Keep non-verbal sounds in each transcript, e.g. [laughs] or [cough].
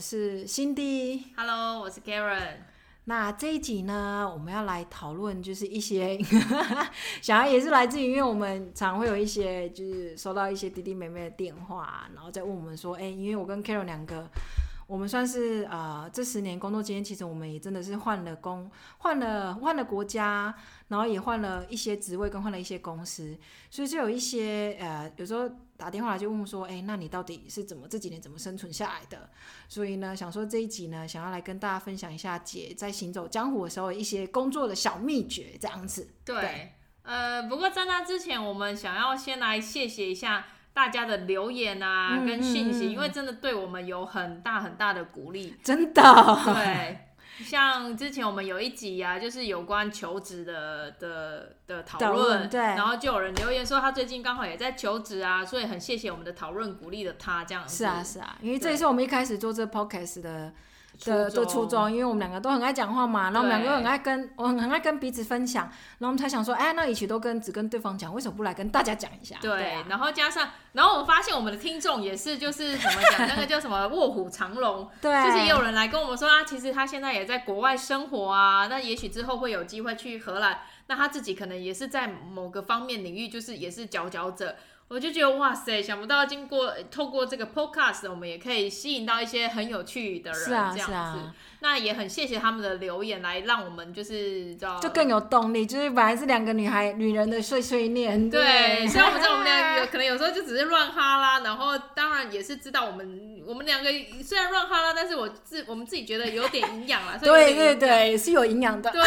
是 Cindy。Hello，我是 Karen。那这一集呢，我们要来讨论就是一些，[laughs] 想要也是来自于，因为我们常会有一些就是收到一些弟弟妹妹的电话，然后再问我们说，哎，因为我跟 Karen 两个。我们算是呃，这十年工作经验，其实我们也真的是换了工，换了换了国家，然后也换了一些职位，跟换了一些公司，所以就有一些呃，有时候打电话来就问说，哎，那你到底是怎么这几年怎么生存下来的？所以呢，想说这一集呢，想要来跟大家分享一下姐在行走江湖的时候一些工作的小秘诀，这样子。对，对呃，不过在那之前，我们想要先来谢谢一下。大家的留言啊，跟讯息，嗯嗯嗯，因为真的对我们有很大很大的鼓励，真的。对，[laughs] 像之前我们有一集啊，就是有关求职的的的讨论，对，然后就有人留言说他最近刚好也在求职啊，所以很谢谢我们的讨论，鼓励了他这样子。是啊，是啊，因为这也是我们一开始做这 podcast 的。的的初衷，因为我们两个都很爱讲话嘛，然后我们两个都很爱跟我很爱跟彼此分享，然后我们才想说，哎，那一起都跟只跟对方讲，为什么不来跟大家讲一下？对，然后加上，然后我们发现我们的听众也是，就是怎么讲，那个叫什么卧虎藏龙，[laughs] 对，就是也有人来跟我们说啊，其实他现在也在国外生活啊，那也许之后会有机会去荷兰，那他自己可能也是在某个方面领域，就是也是佼佼者。我就觉得哇塞，想不到经过透过这个 podcast，我们也可以吸引到一些很有趣的人，这样子。是啊，是啊。那也很谢谢他们的留言，来让我们就是知道，就更有动力。就是本来是两个女孩、女人的碎碎念。对。虽然我们知道我们俩可能有时候就只是乱哈啦，然后当然也是知道我们我们两个虽然乱哈啦，但是我自我们自己觉得有点营养了。对对对，是有营养的。对。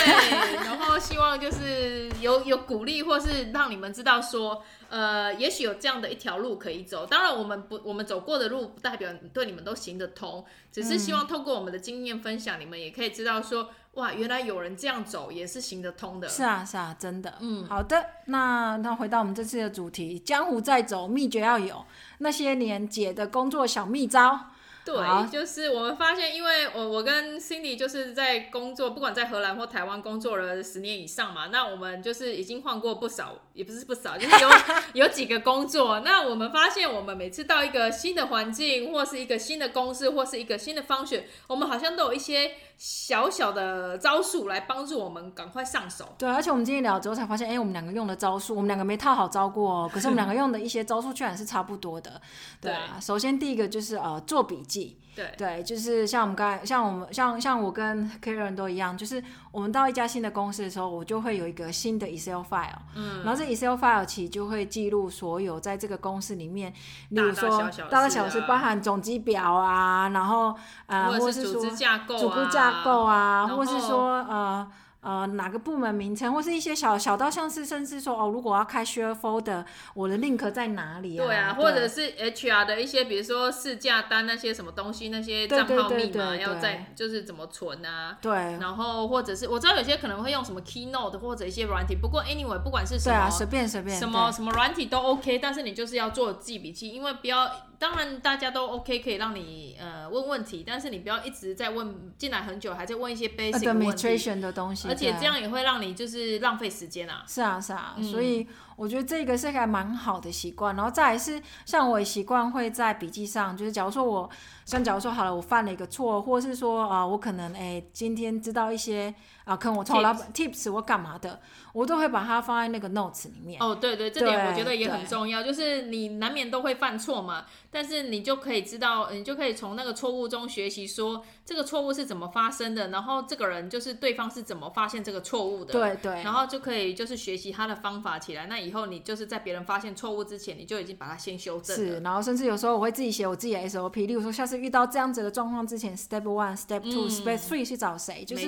然后希望就是有有鼓励，或是让你们知道说。呃，也许有这样的一条路可以走。当然，我们不，我们走过的路不代表对你们都行得通，只是希望透过我们的经验分享，嗯，你们也可以知道说，哇，原来有人这样走也是行得通的。是啊，是啊，真的。嗯，好的，那那回到我们这次的主题，江湖再走，秘诀要有那些年姐的工作小秘招。对，就是我们发现，因为我我跟 Cindy 就是在工作，不管在荷兰或台湾工作了十年以上嘛，那我们就是已经换过不少，也不是不少，就是有 [laughs] 有几个工作。那我们发现，我们每次到一个新的环境，或是一个新的公司，或是一个新的 function，我们好像都有一些。小小的招数来帮助我们赶快上手。对，而且我们今天聊之后才发现，哎、欸，我们两个用的招数，我们两个没套好招过哦。可是我们两个用的一些招数居然是差不多的。[laughs] 对啊，对，首先第一个就是呃做笔记。对对，就是像我们刚才，像我们像像我跟 Karen 都一样，就是我们到一家新的公司的时候，我就会有一个新的 Excel file，嗯，然后这 Excel file 其实就会记录所有在这个公司里面，例如说大大小小，包含总机表啊，然后呃，或者是说组织架构啊，组织架构啊，或是说呃。呃，哪个部门名称，或是一些小小到像是，甚至说哦，如果要开 share folder，我的 link 在哪里啊？对啊，对或者是 HR 的一些，比如说试驾单那些什么东西，那些账号密码要在，就是怎么存啊？对。然后或者是我知道有些可能会用什么 Keynote 或者一些软体，不过 anyway 不管是什么，对啊，随便随便，什么什么软体都 OK，但是你就是要做记笔记，因为不要。当然，大家都 OK，可以让你呃问问题，但是你不要一直在问，进来很久还在问一些 basic 的问题。的东西，而且这样也会让你就是浪费时间啊。是啊，是啊，嗯、所以我觉得这个是一个蛮好的习惯。然后再来是，像我也习惯会在笔记上，就是假如说我，像假如说好了，我犯了一个错，或是说啊、呃，我可能哎、欸、今天知道一些。啊，可能我从老板 tips 我干嘛的，我都会把它放在那个 notes 里面。哦，对对，这点我觉得也很重要，就是你难免都会犯错嘛，但是你就可以知道，你就可以从那个错误中学习，说这个错误是怎么发生的，然后这个人就是对方是怎么发现这个错误的。对对。然后就可以就是学习他的方法起来，那以后你就是在别人发现错误之前，你就已经把它先修正了。是，然后甚至有时候我会自己写我自己的 SOP，例如说下次遇到这样子的状况之前，step one，step two，step three 去找谁，就是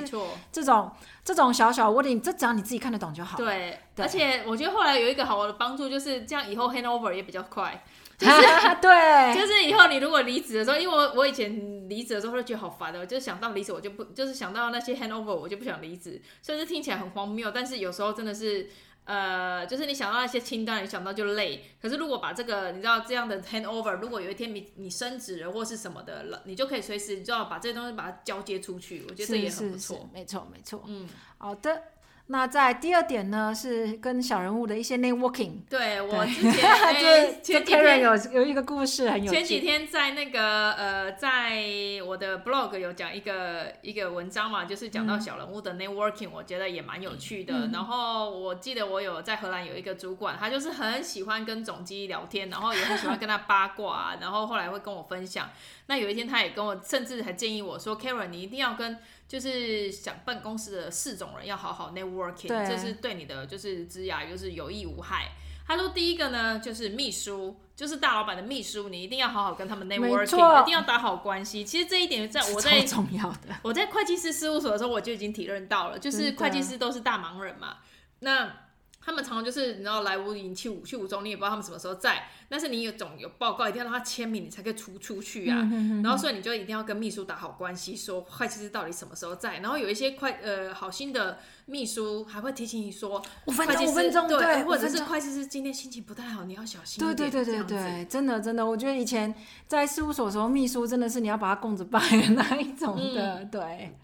这种这种小。小小问题，这只要你自己看得懂就好。对，对，而且我觉得后来有一个好的帮助，就是这样以后 handover 也比较快。[laughs] 就是对，就是以后你如果离职的时候，因为我我以前离职的时候会觉得好烦的，我就想到离职我就不，就是想到那些 handover 我就不想离职，甚至听起来很荒谬，但是有时候真的是。呃，就是你想到那些清单，你想到就累。可是如果把这个，你知道这样的 handover，如果有一天你你升职了或是什么的了，你就可以随时你知道把这些东西把它交接出去。我觉得这也很不错。没错没错。嗯，好的。那在第二点呢，是跟小人物的一些 networking。对，我之前对 [laughs] 前几天有有一个故事很有。前几天在那个呃，在我的 blog 有讲一个一个文章嘛，就是讲到小人物的 networking，、嗯、我觉得也蛮有趣的、嗯。然后我记得我有在荷兰有一个主管，他就是很喜欢跟总机聊天，然后也很喜欢跟他八卦，[laughs] 然后后来会跟我分享。那有一天他也跟我，甚至还建议我说：“Karen，你一定要跟。”就是想办公室的四种人要好好 networking，这是对你的就是职涯就是有益无害。他说第一个呢就是秘书，就是大老板的秘书，你一定要好好跟他们 networking，一定要打好关系。其实这一点在我在 [laughs] 重要的我在会计师事务所的时候我就已经体认到了，就是会计师都是大忙人嘛，那。他们常常就是你知道来无影去无去无踪，你也不知道他们什么时候在。但是你有总有报告，一定要让他签名，你才可以出出去啊。嗯、然后所以你就一定要跟秘书打好关系，说会计师到底什么时候在。然后有一些快呃好心的秘书还会提醒你说五分钟五分钟对，或者是会计师今天心情不太好，你要小心一点。对对对对对，真的真的，我觉得以前在事务所的时候，秘书真的是你要把他供着拜的那一种的，嗯、对。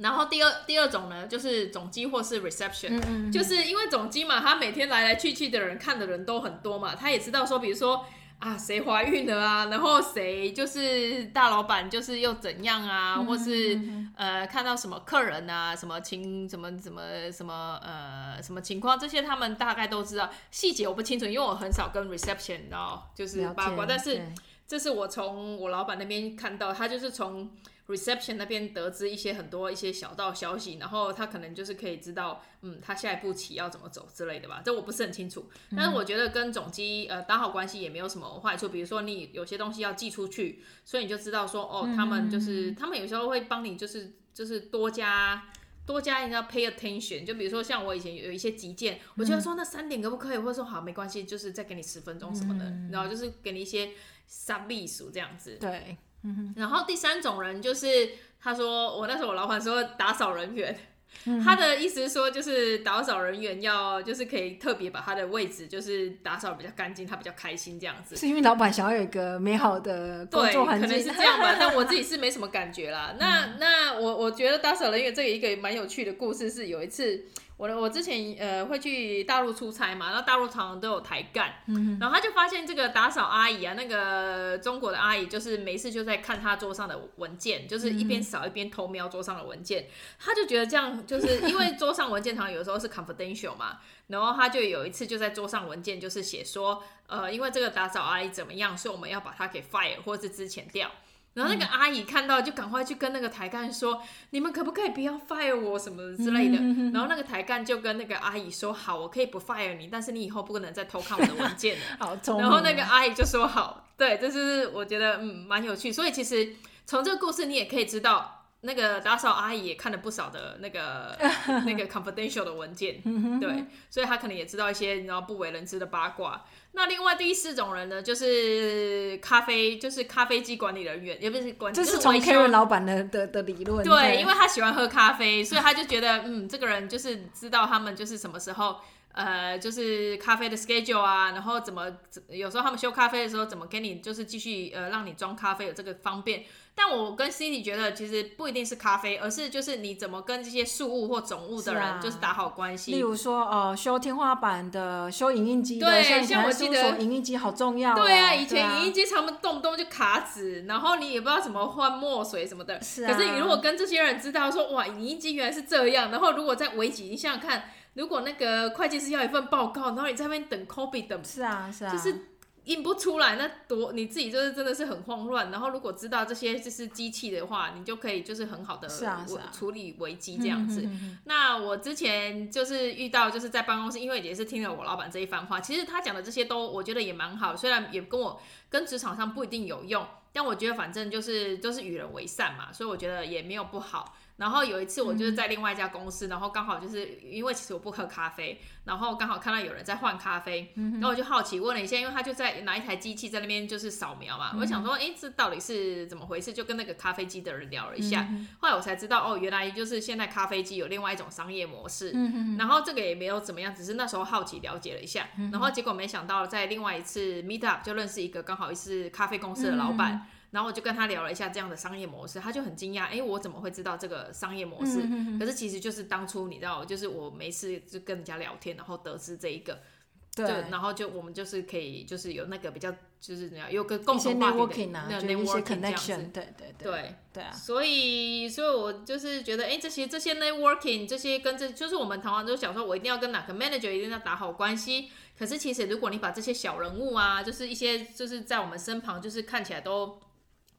然后第二第二种呢，就是总机或是 reception，嗯嗯嗯，就是因为总机嘛，他每天来来去去的人看的人都很多嘛，他也知道说，比如说啊谁怀孕了啊，然后谁就是大老板就是又怎样啊，或是呃看到什么客人啊，什么情什么什么什么呃什么情况，这些他们大概都知道，细节我不清楚，因为我很少跟 reception 然后就是八卦，但是这是我从我老板那边看到，他就是从。Reception 那边得知一些很多一些小道消息，然后他可能就是可以知道，嗯，他下一步棋要怎么走之类的吧，这我不是很清楚。但是我觉得跟总机呃打好关系也没有什么坏处，比如说你有些东西要寄出去，所以你就知道说，哦，他们就是他们有时候会帮你，就是就是多加多加一个 pay attention。就比如说像我以前有一些急件，我觉得说那三点可不可以，或者说好没关系，就是再给你十分钟什么的，然后就是给你一些 sub 秘书这样子。对。然后第三种人就是，他说我那时候我老板说打扫人员，他的意思是说就是打扫人员要就是可以特别把他的位置就是打扫比较干净，他比较开心这样子。是因为老板想要有一个美好的工作环境，对，可能是这样吧。[laughs] 但我自己是没什么感觉啦。那那我我觉得打扫人员这个一个蛮有趣的故事是有一次。我我之前呃会去大陆出差嘛，然后大陆常常都有台干，嗯，然后他就发现这个打扫阿姨啊，那个中国的阿姨就是没事就在看他桌上的文件，就是一边扫一边偷瞄桌上的文件，他就觉得这样就是 [laughs] 因为桌上文件常常有时候是 confidential 嘛，然后他就有一次就在桌上文件就是写说，呃，因为这个打扫阿姨怎么样，所以我们要把她给 fire 或是之前掉。然后那个阿姨看到，就赶快去跟那个台干说、嗯：“你们可不可以不要 fire 我什么之类的？”嗯、然后那个台干就跟那个阿姨说：“好，我可以不 fire 你，但是你以后不能再偷看我的文件了。[laughs] 好”然后那个阿姨就说：“好。”对，这是我觉得嗯蛮有趣。所以其实从这个故事你也可以知道，那个打扫阿姨也看了不少的那个 [laughs] 那个 confidential 的文件。对，所以她可能也知道一些然后不为人知的八卦。那另外第四种人呢，就是咖啡，就是咖啡机管理人员，也不是管理，这是从 Karen 老板的的的理论。对，因为他喜欢喝咖啡，所以他就觉得，嗯，这个人就是知道他们就是什么时候。呃，就是咖啡的 schedule 啊，然后怎么有时候他们修咖啡的时候，怎么给你就是继续呃让你装咖啡有这个方便。但我跟 Cindy 觉得，其实不一定是咖啡，而是就是你怎么跟这些事物或总务的人就是打好关系。例如说，呃，修天花板的，修影印机的，对，像我记得影印机好重要，哦。对啊，以前影印机常常动不动就卡纸，然后你也不知道怎么换墨水什么的。是啊。可是你如果跟这些人知道说，哇，影印机原来是这样，然后如果在危急，你想想看。如果那个会计师要一份报告，然后你在那边等 copy 等，是啊是啊，就是印不出来，那多你自己就是真的是很慌乱。然后如果知道这些就是机器的话，你就可以就是很好的处理危机这样子。那我之前就是遇到就是在办公室，因为也是听了我老板这一番话，其实他讲的这些都我觉得也蛮好，虽然也跟我跟职场上不一定有用，但我觉得反正就是都、就是与人为善嘛，所以我觉得也没有不好。然后有一次我就是在另外一家公司，嗯、然后刚好就是因为其实我不喝咖啡，然后刚好看到有人在换咖啡，嗯、然后我就好奇问了一下，因为他就在拿一台机器在那边就是扫描嘛，嗯、我想说，哎，这到底是怎么回事？就跟那个咖啡机的人聊了一下，嗯、后来我才知道，哦，原来就是现在咖啡机有另外一种商业模式，嗯、然后这个也没有怎么样，只是那时候好奇了解了一下，嗯、然后结果没想到在另外一次 meet up 就认识一个刚好是咖啡公司的老板。嗯然后我就跟他聊了一下这样的商业模式，他就很惊讶，哎，我怎么会知道这个商业模式？嗯、可是其实就是当初你知道，就是我没事就跟人家聊天，然后得知这一个。对，然后就我们就是可以，就是有那个比较，就是怎样，有个共同话题的那 networking connection，对对对对对啊。所以，所以我就是觉得，哎，这些这些 networking，这些跟这就是我们台湾都想说，我一定要跟哪个 manager 一定要打好关系。可是其实，如果你把这些小人物啊，就是一些就是在我们身旁，就是看起来都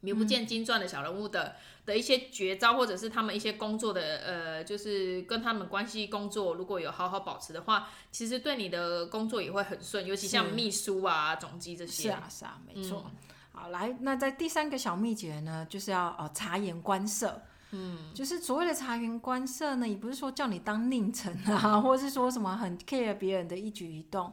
名不见经传的小人物的。嗯的一些绝招，或者是他们一些工作的，呃，就是跟他们关系工作，如果有好好保持的话，其实对你的工作也会很顺，尤其像秘书啊、总机这些。是啊，是啊，没错。嗯、好，来，那在第三个小秘诀呢，就是要哦察言观色。嗯，就是所谓的察言观色呢，也不是说叫你当佞臣啊，[laughs] 或者是说什么很 care 别人的一举一动，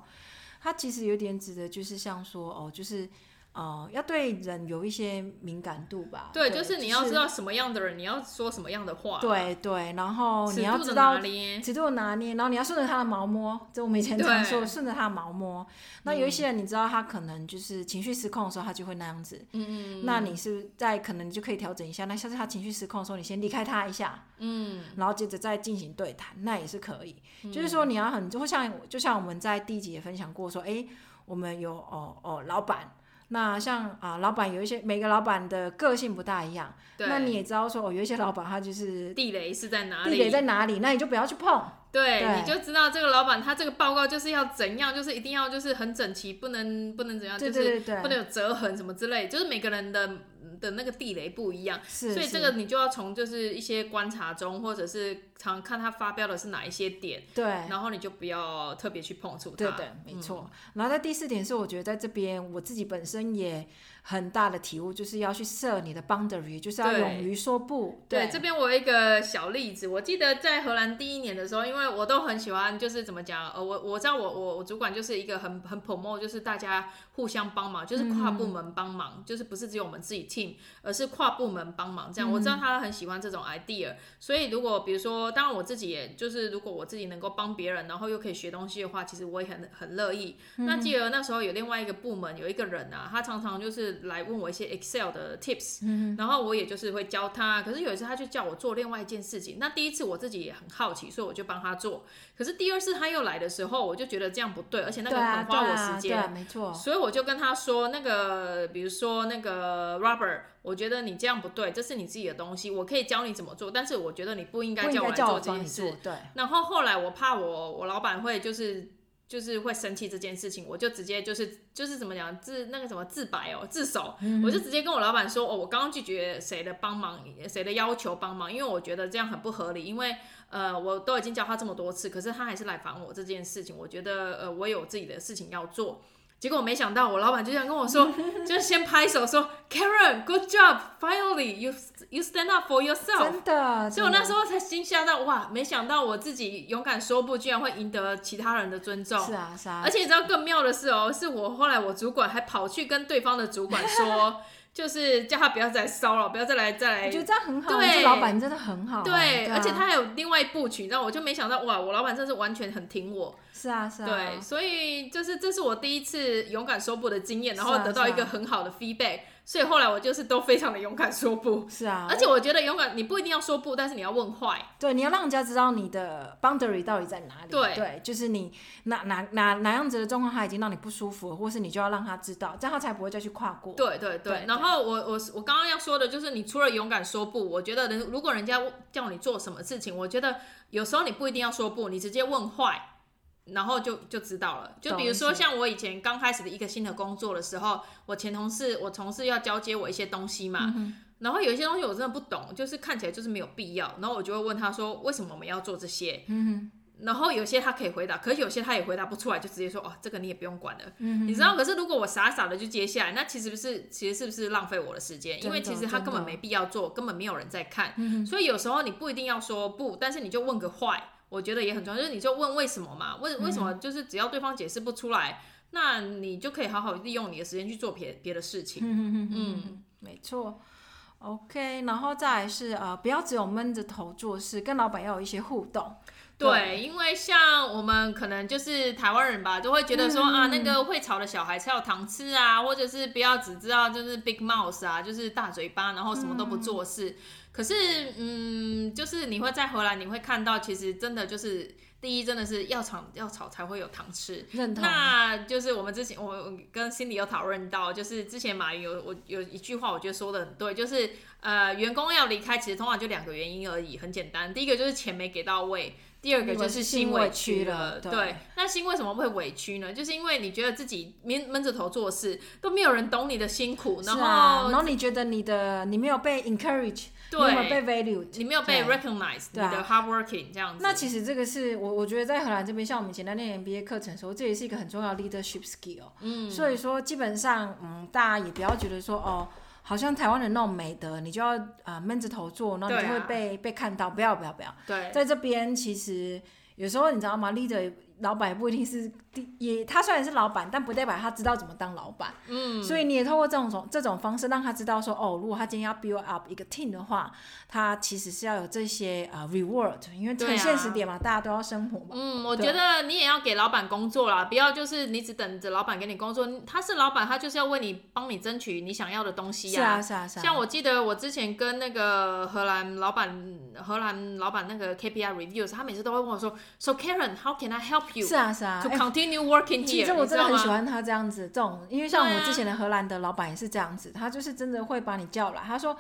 它其实有点指的就是像说哦，就是。哦、呃，要对人有一些敏感度吧？对，对就是你要知道什么样的人，就是、你要说什么样的话。对对，然后你要知道尺度拿捏，然后你要顺着他的毛摸。就我们以前常说，顺着他的毛摸。那有一些人，你知道他可能就是情绪失控的时候，他就会那样子。嗯嗯。那你是在可能你就可以调整一下。那下次他情绪失控的时候，你先离开他一下。嗯。然后接着再进行对谈，那也是可以。嗯、就是说你要很，就像就像我们在第一集也分享过说，哎，我们有哦哦老板。那像啊，老板有一些每个老板的个性不大一样，对那你也知道说，哦，有一些老板他就是地雷是在哪里？地雷在哪里？那你就不要去碰。对，对你就知道这个老板他这个报告就是要怎样，就是一定要就是很整齐，不能不能怎样，就是不能有折痕什么之类，就是每个人的。的那个地雷不一样，是所以这个你就要从就是一些观察中，或者是常看他发飙的是哪一些点，对，然后你就不要特别去碰触他。对对，没错。嗯、然后在第四点是，我觉得在这边我自己本身也。很大的体悟就是要去设你的 boundary，就是要勇于说不。对，这边我有一个小例子，我记得在荷兰第一年的时候，因为我都很喜欢，就是怎么讲，呃，我我知道我我我主管就是一个很很 promote，就是大家互相帮忙，就是跨部门帮忙，嗯、就是不是只有我们自己 team，而是跨部门帮忙这样。我知道他很喜欢这种 idea，所以如果比如说，当然我自己也就是如果我自己能够帮别人，然后又可以学东西的话，其实我也很很乐意。嗯、那记得那时候有另外一个部门有一个人啊，他常常就是。来问我一些 Excel 的 tips，嗯，然后我也就是会教他。可是有一次他就叫我做另外一件事情，那第一次我自己也很好奇，所以我就帮他做。可是第二次他又来的时候，我就觉得这样不对，而且那个很花我时间，对啊，对啊，没错。所以我就跟他说，那个比如说那个 Robert，我觉得你这样不对，这是你自己的东西，我可以教你怎么做，但是我觉得你不应该叫我来做这件事。对。然后后来我怕我我老板会就是。就是会生气这件事情，我就直接就是就是怎么讲自那个什么自白哦自首，嗯、我就直接跟我老板说哦，我刚刚拒绝谁的帮忙，谁的要求帮忙，因为我觉得这样很不合理，因为呃我都已经教他这么多次，可是他还是来烦我这件事情，我觉得呃我有自己的事情要做。结果没想到，我老板就这样跟我说，[laughs] 就先拍手说，Karen，good job，finally you you stand up for yourself。真的，所以我那时候才惊吓到，哇，没想到我自己勇敢说不，居然会赢得其他人的尊重。是啊，是啊。而且你知道更妙的是哦，是我后来我主管还跑去跟对方的主管说。就是叫他不要再骚扰，不要再来再来。我觉得这样很好，对，老板真的很好。对，而且他还有另外一部曲，你知道我就没想到，哇，我老板真是完全很挺我。是啊，是啊。对，所以就是这是我第一次勇敢说不的经验，然后得到一个很好的 feedback。所以后来我就是都非常的勇敢说不，是啊，而且我觉得勇敢你不一定要说不，但是你要问坏，对，你要让人家知道你的 boundary 到底在哪里，对，对，就是你哪哪哪哪样子的状况他已经让你不舒服了，或是你就要让他知道，这样他才不会再去跨过。对对对，对然后我我我刚刚要说的就是，你除了勇敢说不，我觉得人如果人家叫你做什么事情，我觉得有时候你不一定要说不，你直接问坏。然后就就知道了，就比如说像我以前刚开始的一个新的工作的时候，我前同事，我同事要交接我一些东西嘛，嗯、然后有一些东西我真的不懂，就是看起来就是没有必要，然后我就会问他说，为什么我们要做这些？嗯、然后有些他可以回答，可是有些他也回答不出来，就直接说哦，这个你也不用管了，嗯、你知道？可是如果我傻傻的就接下来，那其实不是，其实是不是浪费我的时间？因为其实他根本没必要做，根本没有人在看，嗯、所以有时候你不一定要说不，但是你就问个坏。我觉得也很重要，就是你就问为什么嘛？为为什么？就是只要对方解释不出来，嗯、那你就可以好好利用你的时间去做别别的事情。嗯嗯嗯，没错。OK，然后再来是呃，不要只有闷着头做事，跟老板要有一些互动。对，对，因为像我们可能就是台湾人吧，都会觉得说、嗯、啊，那个会吵的小孩才有糖吃啊，或者是不要只知道就是 big mouth 啊，就是大嘴巴，然后什么都不做事。嗯、可是，嗯，就是你会在荷兰，你会看到其实真的就是。第一，真的是要炒要炒才会有糖吃。认同。那就是我们之前我跟 Cindy 有讨论到，就是之前马云有我有一句话，我觉得说的很对，就是呃员工要离开，其实通常就两个原因而已，很简单。第一个就是钱没给到位，第二个就是心委屈了。对，对。那心为什么会委屈呢？就是因为你觉得自己闷闷着头做事，都没有人懂你的辛苦，然后、啊、然后你觉得你的你没有被 encourage。对，你没有被 value，你没有被 recognize，你的 hard working 这样子。那其实这个是我我觉得在荷兰这边，像我们以前在念 MBA 课程的时候，这也是一个很重要的 leadership skill。嗯，所以说基本上，嗯，大家也不要觉得说哦，好像台湾的那种美德，你就要啊闷着头做，然后你就会被、啊、被看到。不要不要不要。对，在这边其实有时候你知道吗？leader 老板也不一定是。也，他虽然是老板，但不代表他知道怎么当老板。嗯，所以你也透过这种这种方式让他知道说，哦，如果他今天要 build up 一个 team 的话，他其实是要有这些呃 reward，因为很现实点嘛，啊，大家都要生活嘛。嗯，我觉得你也要给老板工作啦，不要就是你只等着老板给你工作。他是老板，他就是要为你帮你争取你想要的东西呀，啊。是啊，是啊，是啊。像我记得我之前跟那个荷兰老板，荷兰老板那个 KPI reviews，他每次都会问我说，So Karen，how can I help you？是啊，是啊。To continue working here。其实我真的很喜欢他这样子，这种，因为像我之前的荷兰的老板也是这样子，他就是真的会把你叫来，他说。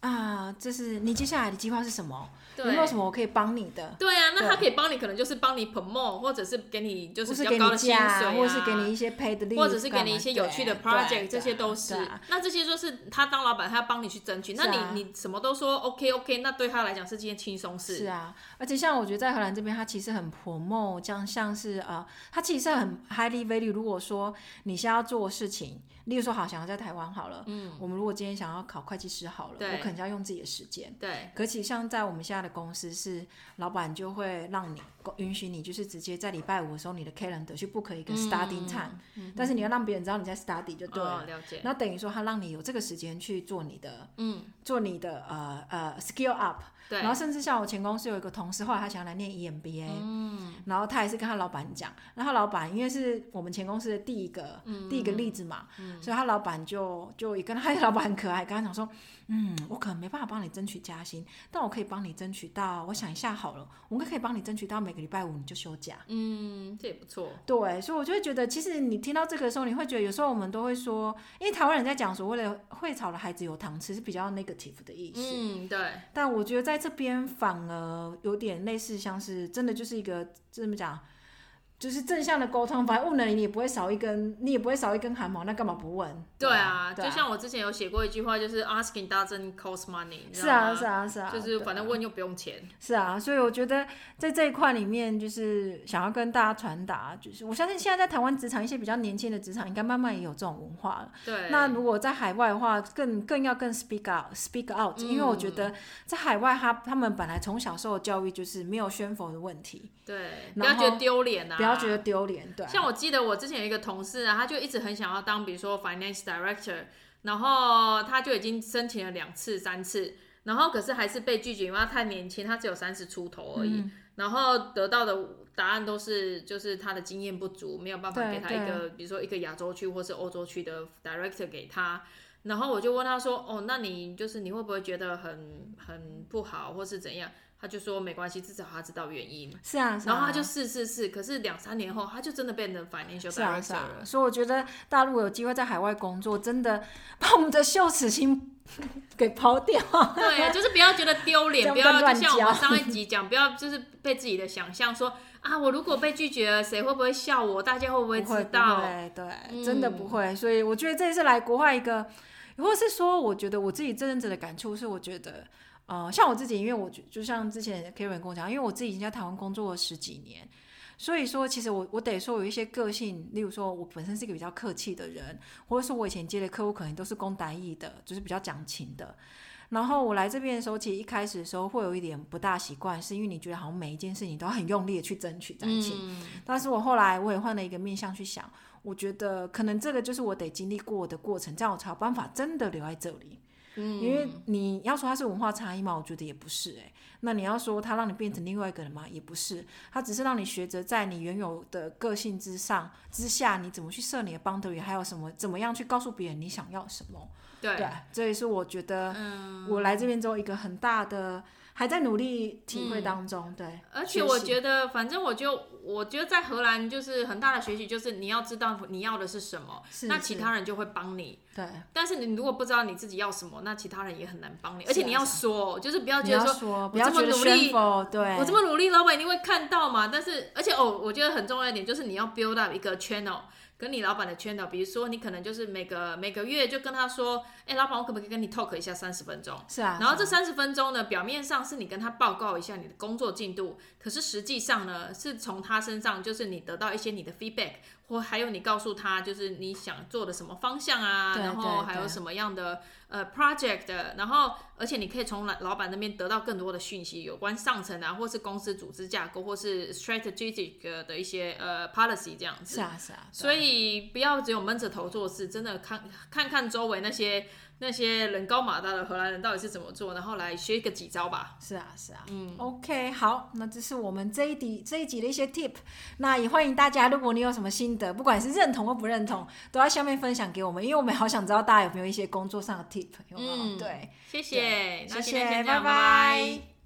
啊，这是你接下来的计划是什么？有没有什么我可以帮你的？对啊，那他可以帮你，可能就是帮你 promote，或者是给你就是比较高的薪水啊，或者是给你一些 paid leave，或者是给你一些有趣的 project，这些都是。那这些就是他当老板，他要帮你去争取。那你你什么都说 OK OK，那对他来讲是件轻松事。是啊，而且像我觉得在荷兰这边，他其实很 promote，这样像是啊，他其实很 highly value。如果说你现在要做事情。例如说，好，想要在台湾好了，嗯，我们如果今天想要考会计师好了，我可能就要用自己的时间，对。可其实像在我们现在的公司，是老板就会让你允许你，就是直接在礼拜五的时候，你的 calendar 去 book 一个 study time，但是你要让别人知道你在 study 就对了，哦，了解。那等于说，他让你有这个时间去做你的，嗯，做你的呃呃 skill up。对，然后甚至像我前公司有一个同事，后来他想要来念 EMBA，嗯，然后他也是跟他老板讲，然后他老板因为是我们前公司的第一个、嗯、第一个例子嘛，嗯、所以他老板就就也跟他老板很可爱，跟他讲说。[laughs] 嗯，我可能没办法帮你争取加薪，但我可以帮你争取到。我想一下好了，我可以帮你争取到每个礼拜五你就休假。嗯，这也不错。对，所以我就会觉得，其实你听到这个的时候，你会觉得有时候我们都会说，因为台湾人在讲所谓的会吵的孩子有糖吃，是比较 negative 的意思。嗯，对。但我觉得在这边反而有点类似，像是真的就是一个这么讲。就是正向的沟通，反正问了你，你也不会少一根，你也不会少一根汗毛，那干嘛不问？对啊，就像我之前有写过一句话，就是 asking doesn't cost money。是啊，是啊，是啊，就是反正问又不用钱。是啊，所以我觉得在这一块里面，就是想要跟大家传达，就是我相信现在在台湾职场一些比较年轻的职场，应该慢慢也有这种文化了。对。那如果在海外的话，更更要更 speak out，speak out，因为我觉得在海外他他们本来从小受的教育就是没有宣否的问题。对。不要觉得丢脸啊。不要觉得丢脸，对。像我记得我之前有一个同事啊，他就一直很想要当，比如说 finance director，然后他就已经申请了两次、三次，然后可是还是被拒绝，因为他太年轻，他只有三十出头而已，嗯、然后得到的答案都是就是他的经验不足，没有办法给他一个，比如说一个亚洲区或是欧洲区的 director 给他。然后我就问他说：“哦，那你就是你会不会觉得很很不好，或是怎样？”他就说没关系，至少他知道原因。是啊，是啊，然后他就试试试，可是两三年后，他就真的变成 financial director 了。是啊，是啊，所以我觉得大陆有机会在海外工作，真的把我们的羞耻心给抛掉。对，就是不要觉得丢脸，不要就像我们上一集讲，不要就是被自己的想象说啊，我如果被拒绝了，谁会不会笑我？大家会不会知道？对对，嗯、真的不会。所以我觉得这次来国外一个，或是说，我觉得我自己真正的感触是，我觉得。呃，像我自己，因为我就就像之前 Karen 跟我讲，因为我自己已经在台湾工作了十几年，所以说其实我我得说有一些个性，例如说我本身是一个比较客气的人，或者说我以前接的客户可能都是讲台语的，就是比较讲情的。然后我来这边的时候，其实一开始的时候会有一点不大习惯，是因为你觉得好像每一件事情都要很用力的去争取在一起。嗯。但是我后来我也换了一个面向去想，我觉得可能这个就是我得经历过的过程，这样我才有办法真的留在这里。嗯，因为你要说它是文化差异嘛？我觉得也不是、欸，哎。那你要说它让你变成另外一个人嘛？也不是，它只是让你学着在你原有的个性之上之下，你怎么去设你的 boundary，还有什么怎么样去告诉别人你想要什么。对，对，这也是我觉得，我来这边之后一个很大的。还在努力体会当中，嗯、对。而且我觉得，反正我就我觉得在荷兰就是很大的学习，就是你要知道你要的是什么，是那其他人就会帮你。对。但是你如果不知道你自己要什么，那其他人也很难帮你。而且你要说，是就是不要觉得说，说不要这么努力，对，我这么努力，老板一定会看到嘛。但是，而且哦，我觉得很重要一点就是你要 build up 一个 channel。跟你老板的圈的，比如说你可能就是每个每个月就跟他说，哎、欸，老板，我可不可以跟你 talk 一下三十分钟？是啊。然后这三十分钟呢，表面上是你跟他报告一下你的工作进度，可是实际上呢，是从他身上就是你得到一些你的 feedback。或还有你告诉他，就是你想做的什么方向啊，然后还有什么样的呃 project，然后而且你可以从老老板那边得到更多的讯息，有关上层啊，或是公司组织架构，或是 strategic 的一些呃 policy 这样子。是啊是啊。所以不要只有闷着头做事，真的看看看周围那些。那些人高马大的荷兰人到底是怎么做，然后来学个几招吧。是啊，是啊，嗯，OK，好，那这是我们这一集这一集的一些 tip。那也欢迎大家，如果你有什么心得，不管是认同或不认同，都在下面分享给我们，因为我们好想知道大家有没有一些工作上的 tip。有没有？嗯，对，谢谢，谢谢，拜拜。拜拜。